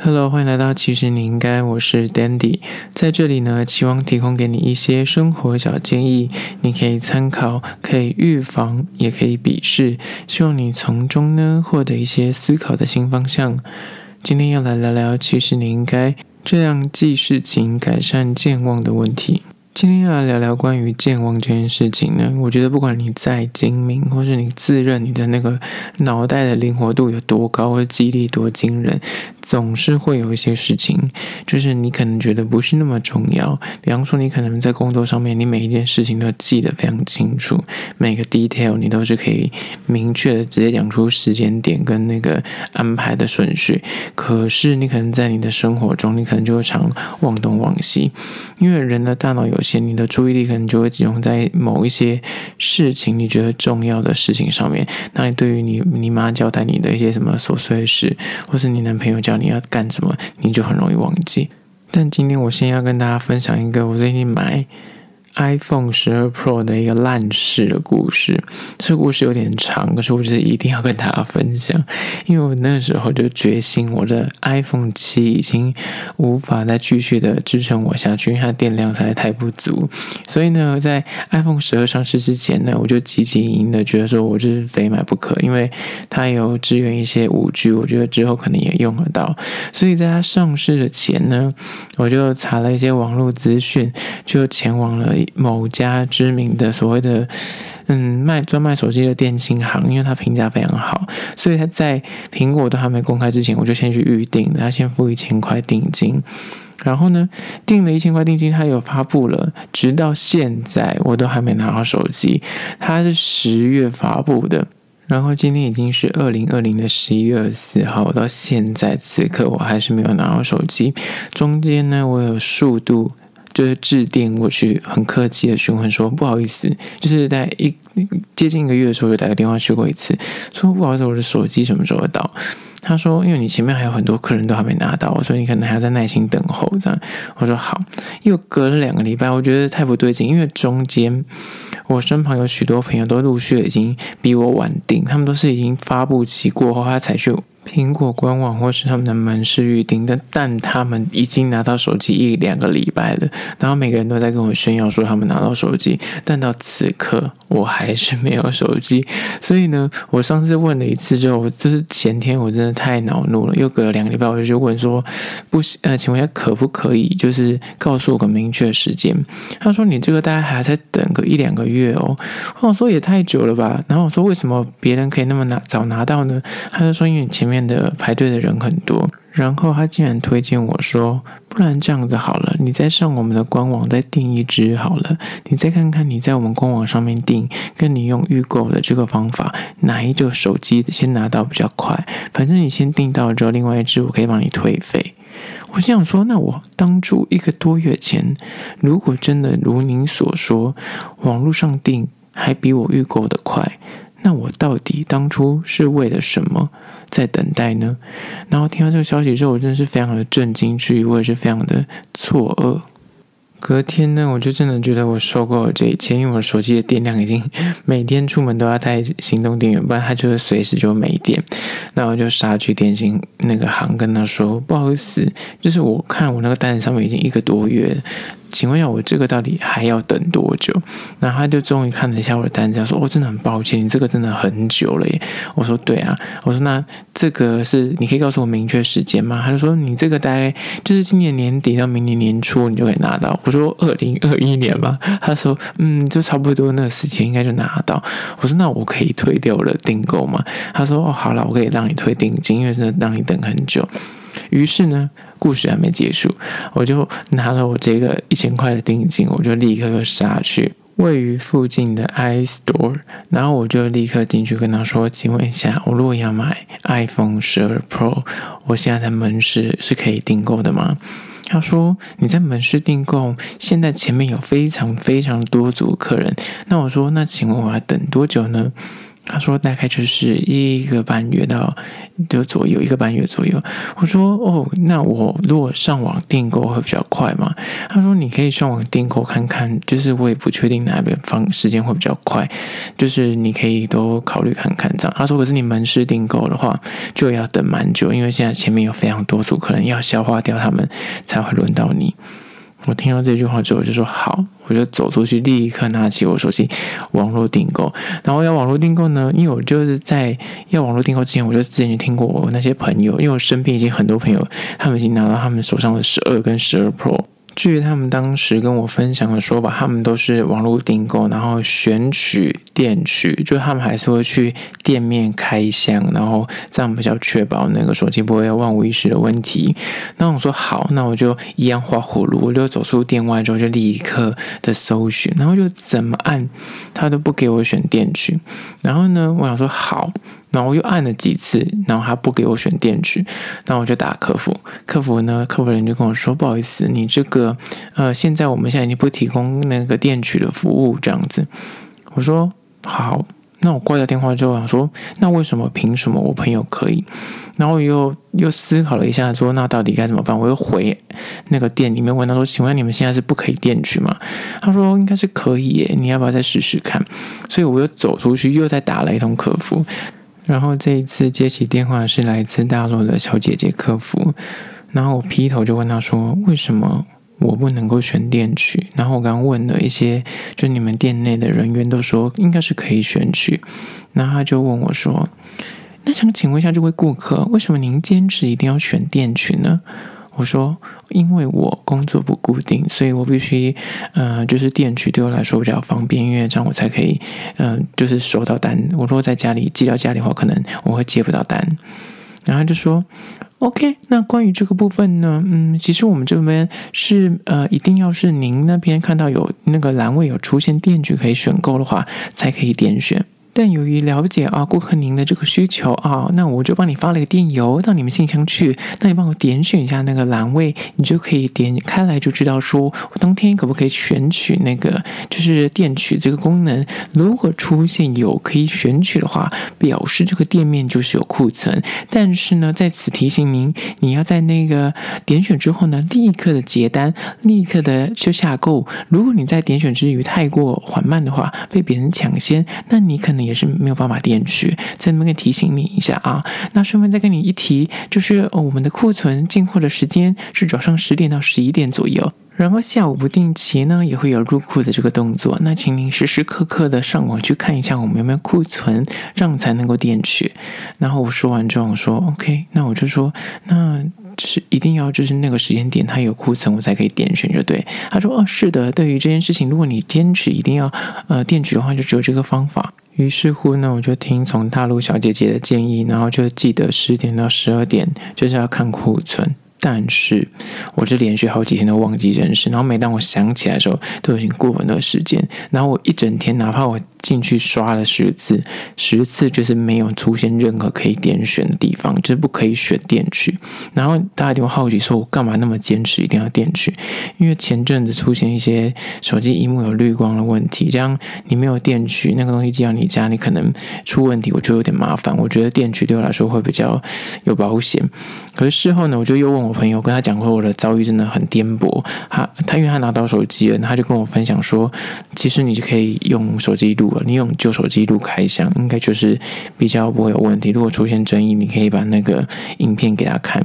Hello，欢迎来到其实你应该，我是 Dandy，在这里呢，期望提供给你一些生活小建议，你可以参考，可以预防，也可以鄙视，希望你从中呢获得一些思考的新方向。今天要来聊聊，其实你应该这样记事情，改善健忘的问题。今天要来聊聊关于健忘这件事情呢，我觉得不管你再精明，或是你自认你的那个脑袋的灵活度有多高，或记忆力多惊人。总是会有一些事情，就是你可能觉得不是那么重要。比方说，你可能在工作上面，你每一件事情都记得非常清楚，每个 detail 你都是可以明确的直接讲出时间点跟那个安排的顺序。可是，你可能在你的生活中，你可能就会常忘东忘西，因为人的大脑有你的注意力可能就会集中在某一些事情，你觉得重要的事情上面。那你对于你你妈交代你的一些什么琐碎事，或是你男朋友叫。你要干什么，你就很容易忘记。但今天我先要跟大家分享一个我最近买。iPhone 十二 Pro 的一个烂事的故事，这个故事有点长，可是我觉得一定要跟大家分享，因为我那时候就决心，我的 iPhone 七已经无法再继续的支撑我下去，因为它电量实在太不足。所以呢，在 iPhone 十二上市之前呢，我就积极营营的觉得说，我就是非买不可，因为它有支援一些五 G，我觉得之后可能也用得到。所以在它上市的前呢，我就查了一些网络资讯，就前往了。某家知名的所谓的嗯卖专卖手机的电信行，因为它评价非常好，所以他在苹果都还没公开之前，我就先去预定，他先付一千块定金，然后呢订了一千块定金，他有发布了，直到现在我都还没拿到手机，他是十月发布的，然后今天已经是二零二零的十一月二十四号，到现在此刻我还是没有拿到手机，中间呢我有数度。就是致电过去，很客气的询问说：“不好意思，就是在一接近一个月的时候，就打个电话去过一次，说不好意思，我的手机什么时候到？”他说：“因为你前面还有很多客人都还没拿到，所以你可能还要再耐心等候。”这样，我说好。又隔了两个礼拜，我觉得太不对劲，因为中间我身旁有许多朋友都陆续已经比我晚订，他们都是已经发布期过后，他才去。苹果官网或是他们的门市预订的，但他们已经拿到手机一两个礼拜了，然后每个人都在跟我炫耀说他们拿到手机，但到此刻我还是没有手机。所以呢，我上次问了一次之后，就是前天我真的太恼怒了，又隔了两个礼拜，我就问说，不，呃，请问一下可不可以就是告诉我个明确时间？他说你这个大概还要再等个一两个月哦。我说也太久了吧？然后我说为什么别人可以那么拿早拿到呢？他就说因为你前面。的排队的人很多，然后他竟然推荐我说：“不然这样子好了，你再上我们的官网再订一支好了，你再看看你在我们官网上面订，跟你用预购的这个方法，哪一个手机先拿到比较快？反正你先订到之后，另外一支我可以帮你退费。”我想说，那我当初一个多月前，如果真的如您所说，网络上订还比我预购的快。那我到底当初是为了什么在等待呢？然后听到这个消息之后，我真的是非常的震惊，之余我也是非常的错愕。隔天呢，我就真的觉得我受够了这一切，因为我手机的电量已经每天出门都要带行动电源，不然它就会随时就没电。那我就杀去电信那个行，跟他说：“不好意思，就是我看我那个单子上面已经一个多月。”请问一下，我这个到底还要等多久？然后他就终于看了一下我的单子，他说：“、哦、真的很抱歉，你这个真的很久了耶。”我说：“对啊。”我说：“那这个是你可以告诉我明确时间吗？”他就说：“你这个大概就是今年年底到明年年初，你就可以拿到。”我说：“二零二一年吧。”他说：“嗯，就差不多那个时间应该就拿到。”我说：“那我可以退掉我的订购吗？”他说：“哦，好了，我可以让你退定金，因为真的让你等很久。”于是呢，故事还没结束，我就拿了我这个一千块的定金，我就立刻杀去位于附近的 iStore，然后我就立刻进去跟他说：“请问一下，我如果要买 iPhone 十二 Pro，我现在在门市是可以订购的吗？”他说：“你在门市订购，现在前面有非常非常多组客人。”那我说：“那请问我要等多久呢？”他说大概就是一个半月到的左右，一个半月左右。我说哦，那我如果上网订购会比较快吗？他说你可以上网订购看看，就是我也不确定哪边方时间会比较快，就是你可以都考虑看看这样。他说可是你门市订购的话就要等蛮久，因为现在前面有非常多组，可能要消化掉他们才会轮到你。我听到这句话之后，就说好，我就走出去，立刻拿起我手机，网络订购。然后要网络订购呢，因为我就是在要网络订购之前，我就之前就听过我那些朋友，因为我身边已经很多朋友，他们已经拿到他们手上的十二跟十二 Pro。据他们当时跟我分享的说法，他们都是网络订购，然后选取电取，就他们还是会去店面开箱，然后这样比较确保那个手机不会有万无一失的问题。那我说好，那我就一样画葫芦，我就走出店外之后就立刻的搜寻，然后就怎么按他都不给我选电取，然后呢，我想说好。然后我又按了几次，然后他不给我选电取，然后我就打客服，客服呢，客服人就跟我说：“不好意思，你这个呃，现在我们现在已经不提供那个电取的服务，这样子。”我说：“好。”那我挂掉电话之后想说：“那为什么？凭什么我朋友可以？”然后又又思考了一下，说：“那到底该怎么办？”我又回那个店里面问他说：“请问你们现在是不可以电取吗？”他说：“应该是可以耶，你要不要再试试看？”所以我又走出去，又再打了一通客服。然后这一次接起电话是来自大陆的小姐姐客服，然后我劈头就问她说：“为什么我不能够选店取？”然后我刚问了一些，就你们店内的人员都说应该是可以选取，然后他就问我说：“那想请问一下这位顾客，为什么您坚持一定要选店取呢？”我说，因为我工作不固定，所以我必须，呃，就是电取对我来说比较方便，因为这样我才可以，嗯、呃，就是收到单。我如果在家里寄到家里的话，可能我会接不到单。然后就说，OK，那关于这个部分呢，嗯，其实我们这边是，呃，一定要是您那边看到有那个栏位有出现电取可以选购的话，才可以点选。但由于了解啊，顾客您的这个需求啊，那我就帮你发了一个电邮到你们信箱去。那你帮我点选一下那个栏位，你就可以点开来就知道说，我当天可不可以选取那个就是电取这个功能。如果出现有可以选取的话，表示这个店面就是有库存。但是呢，在此提醒您，你要在那个点选之后呢，立刻的结单，立刻的就下购。如果你在点选之余太过缓慢的话，被别人抢先，那你可能。也是没有办法电取，在那边提醒你一下啊。那顺便再跟你一提，就是哦，我们的库存进货的时间是早上十点到十一点左右，然后下午不定期呢也会有入库的这个动作。那请您时时刻刻的上网去看一下我们有没有库存，这样才能够电取。然后我说完之后我说 OK，那我就说那。就是一定要就是那个时间点，它有库存，我才可以点选，就对。他说：“哦，是的，对于这件事情，如果你坚持一定要呃电取的话，就只有这个方法。”于是乎呢，我就听从大陆小姐姐的建议，然后就记得十点到十二点就是要看库存。但是，我是连续好几天都忘记这件事，然后每当我想起来的时候，都已经过了那个时间。然后我一整天，哪怕我进去刷了十次，十次就是没有出现任何可以点选的地方，就是不可以选电取。然后大家就会好奇说，我干嘛那么坚持一定要电取？因为前阵子出现一些手机荧幕有绿光的问题，这样你没有电取，那个东西寄到你家，你可能出问题，我觉得有点麻烦。我觉得电取对我来说会比较有保险。可是事后呢，我就又问我朋友，跟他讲说我的遭遇真的很颠簸。他他因为他拿到手机了，他就跟我分享说，其实你就可以用手机录你用旧手机录开箱，应该就是比较不会有问题。如果出现争议，你可以把那个影片给他看。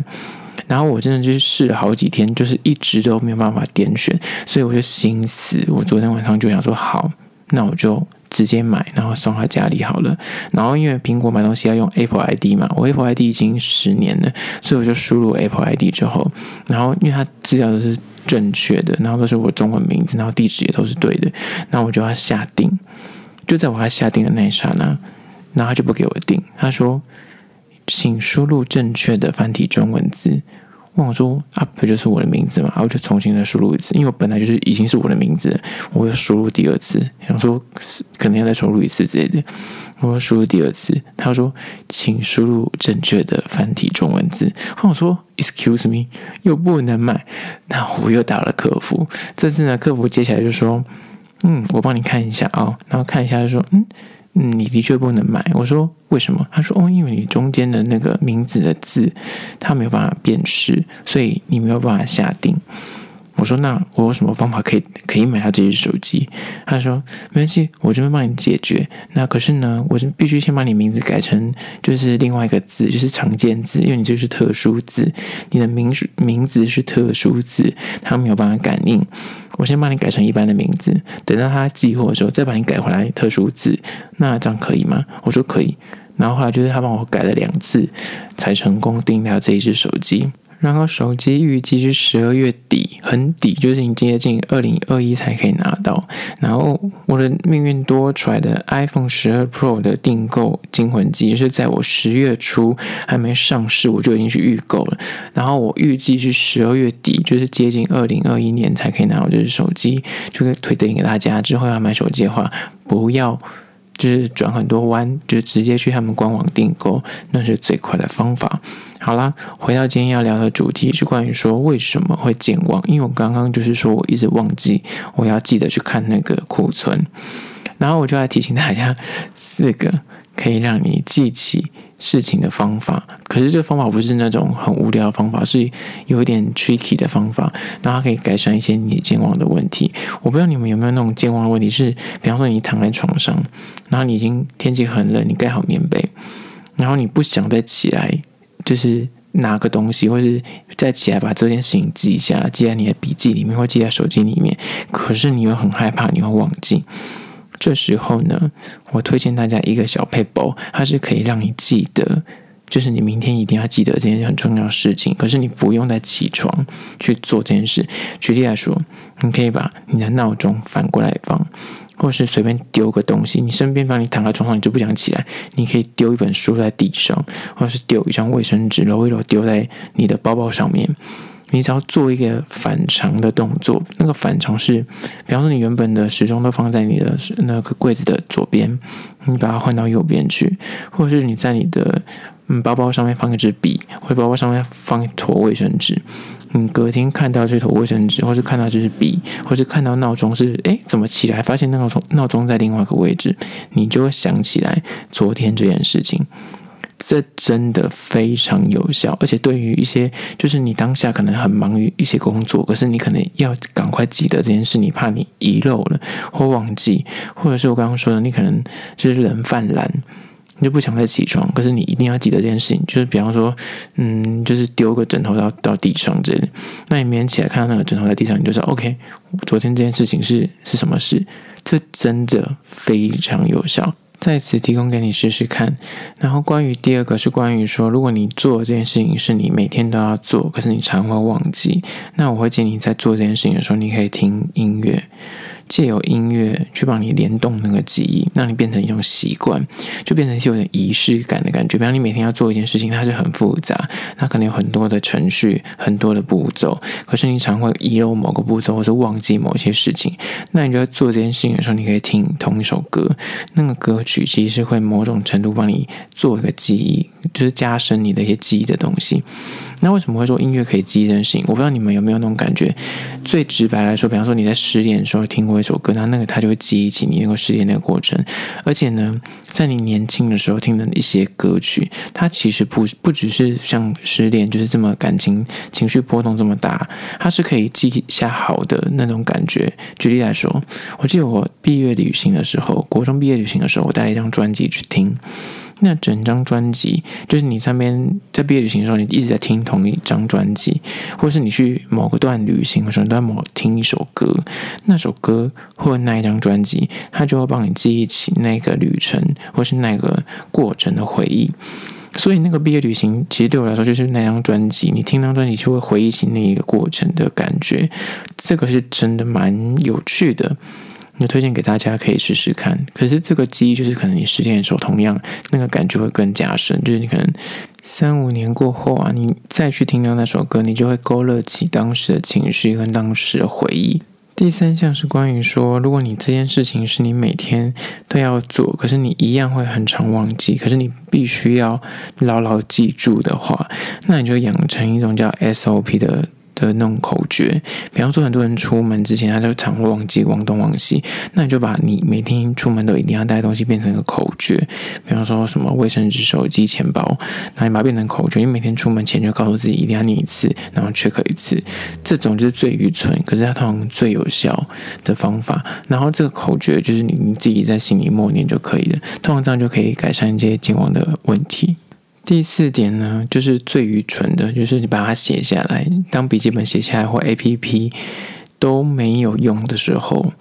然后我真的就是试了好几天，就是一直都没有办法点选，所以我就心死。我昨天晚上就想说，好，那我就。直接买，然后送他家里好了。然后因为苹果买东西要用 Apple ID 嘛，我 Apple ID 已经十年了，所以我就输入 Apple ID 之后，然后因为它资料都是正确的，然后都是我中文名字，然后地址也都是对的，那我就要下定。就在我要下订的那一刹那，然后他就不给我订，他说：“请输入正确的繁体中文字。”问我说：“啊，不就是我的名字吗？”然后我就重新再输入一次，因为我本来就是已经是我的名字，我又输入第二次，想说可能要再输入一次之类的。我又输入第二次，他说：“请输入正确的繁体中文字。”问我说：“Excuse me，又不能买。”那我又打了客服，这次呢，客服接下来就说：“嗯，我帮你看一下啊。”然后看一下就说：“嗯。”嗯，你的确不能买。我说为什么？他说哦，因为你中间的那个名字的字，他没有办法辨识，所以你没有办法下定。我说那我有什么方法可以可以买到这只手机？他说没关系，我这边帮你解决。那可是呢，我是必须先把你名字改成就是另外一个字，就是常见字，因为你这是特殊字，你的名名字是特殊字，他没有办法感应。我先帮你改成一般的名字，等到他寄货的时候再把你改回来特殊字。那这样可以吗？我说可以。然后后来就是他帮我改了两次，才成功订到这一只手机。然后手机预计是十二月底，很底，就是你接近二零二一才可以拿到。然后我的命运多出来的 iPhone 十二 Pro 的订购惊魂机是在我十月初还没上市，我就已经去预购了。然后我预计是十二月底，就是接近二零二一年才可以拿到这只手机。就可以推荐给大家，之后要买手机的话，不要。就是转很多弯，就直接去他们官网订购，那是最快的方法。好啦，回到今天要聊的主题是关于说为什么会健忘，因为我刚刚就是说我一直忘记，我要记得去看那个库存，然后我就来提醒大家四个可以让你记起事情的方法，可是这个方法不是那种很无聊的方法，是有一点 tricky 的方法，那它可以改善一些你健忘的问题。我不知道你们有没有那种健忘的问题，是比方说你躺在床上，然后你已经天气很冷，你盖好棉被，然后你不想再起来，就是拿个东西，或是再起来把这件事情记下来，记在你的笔记里面，或记在手机里面，可是你又很害怕你会忘记。这时候呢，我推荐大家一个小撇步，它是可以让你记得，就是你明天一定要记得这件很重要的事情。可是你不用再起床去做这件事。举例来说，你可以把你的闹钟反过来放，或是随便丢个东西。你身边，帮你躺在床上，你就不想起来，你可以丢一本书在地上，或是丢一张卫生纸，揉一揉丢在你的包包上面。你只要做一个反常的动作，那个反常是，比方说你原本的时钟都放在你的那个柜子的左边，你把它换到右边去，或者是你在你的嗯包包上面放一支笔，或者包包上面放一坨卫生纸，你隔天看到这坨卫生纸，或是看到这支笔，或是看到闹钟是，诶，怎么起来发现那个闹钟闹钟在另外一个位置，你就会想起来昨天这件事情。这真的非常有效，而且对于一些就是你当下可能很忙于一些工作，可是你可能要赶快记得这件事，你怕你遗漏了或忘记，或者是我刚刚说的，你可能就是人犯懒，你就不想再起床，可是你一定要记得这件事情，就是比方说，嗯，就是丢个枕头到到地上这里，那你明天起来看到那个枕头在地上，你就说 OK，昨天这件事情是是什么事？这真的非常有效。在此提供给你试试看。然后关于第二个是关于说，如果你做这件事情是你每天都要做，可是你常会忘记，那我会建议你在做这件事情的时候，你可以听音乐。借由音乐去帮你联动那个记忆，让你变成一种习惯，就变成是有点仪式感的感觉。比方你每天要做一件事情，它是很复杂，它可能有很多的程序、很多的步骤，可是你常会遗漏某个步骤，或者忘记某些事情。那你就在做这件事情的时候，你可以听同一首歌，那个歌曲其实是会某种程度帮你做一个记忆，就是加深你的一些记忆的东西。那为什么会说音乐可以记忆这件事情？我不知道你们有没有那种感觉。最直白来说，比方说你在失恋的时候听过一首歌，那那个它就会记忆起你那个失恋那个过程。而且呢，在你年轻的时候听的一些歌曲，它其实不不只是像失恋就是这么感情情绪波动这么大，它是可以记下好的那种感觉。举例来说，我记得我毕业旅行的时候，国中毕业旅行的时候，我带了一张专辑去听。那整张专辑，就是你上边在毕业旅行的时候，你一直在听同一张专辑，或是你去某个段旅行的时候，都在某听一首歌，那首歌或那一张专辑，它就会帮你记忆起那个旅程或是那个过程的回忆。所以那个毕业旅行，其实对我来说就是那张专辑，你听那张专辑就会回忆起那一个过程的感觉，这个是真的蛮有趣的。那推荐给大家可以试试看，可是这个记忆就是可能你失恋的时候，同样那个感觉会更加深，就是你可能三五年过后啊，你再去听到那首歌，你就会勾勒起当时的情绪跟当时的回忆。第三项是关于说，如果你这件事情是你每天都要做，可是你一样会很常忘记，可是你必须要牢牢记住的话，那你就养成一种叫 SOP 的。的那种口诀。比方说，很多人出门之前他就常会忘记忘东忘西，那你就把你每天出门都一定要带东西变成一个口诀。比方说什么卫生纸、手机、钱包，那你把它变成口诀，你每天出门前就告诉自己一定要念一次，然后 check 一次。这种就是最愚蠢，可是它通常最有效的方法。然后这个口诀就是你你自己在心里默念就可以了，通常这样就可以改善一些健忘的问题。第四点呢，就是最愚蠢的，就是你把它写下来，当笔记本写下来或 APP 都没有用的时候，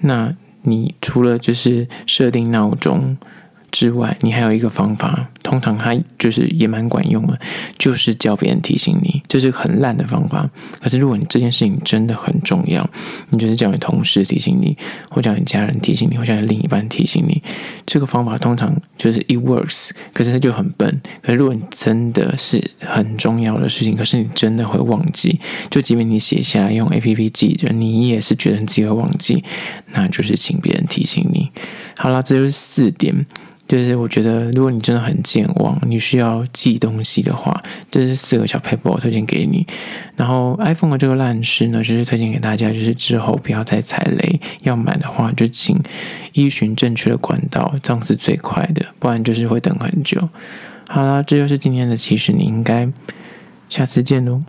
那你除了就是设定闹钟之外，你还有一个方法。通常它就是也蛮管用的，就是叫别人提醒你，这是很烂的方法。可是如果你这件事情真的很重要，你就是叫你同事提醒你，或叫你家人提醒你，或叫你另一半提醒你，这个方法通常就是 it works，可是它就很笨。可是如果你真的是很重要的事情，可是你真的会忘记，就即便你写下来用 APP 记着，你也是觉得你自己会忘记，那就是请别人提醒你。好了，这就是四点。就是我觉得，如果你真的很健忘，你需要记东西的话，这是四个小撇步我推荐给你。然后 iPhone 的这个烂事呢，就是推荐给大家，就是之后不要再踩雷。要买的话，就请依循正确的管道，这样是最快的，不然就是会等很久。好了，这就是今天的，其实你应该下次见喽。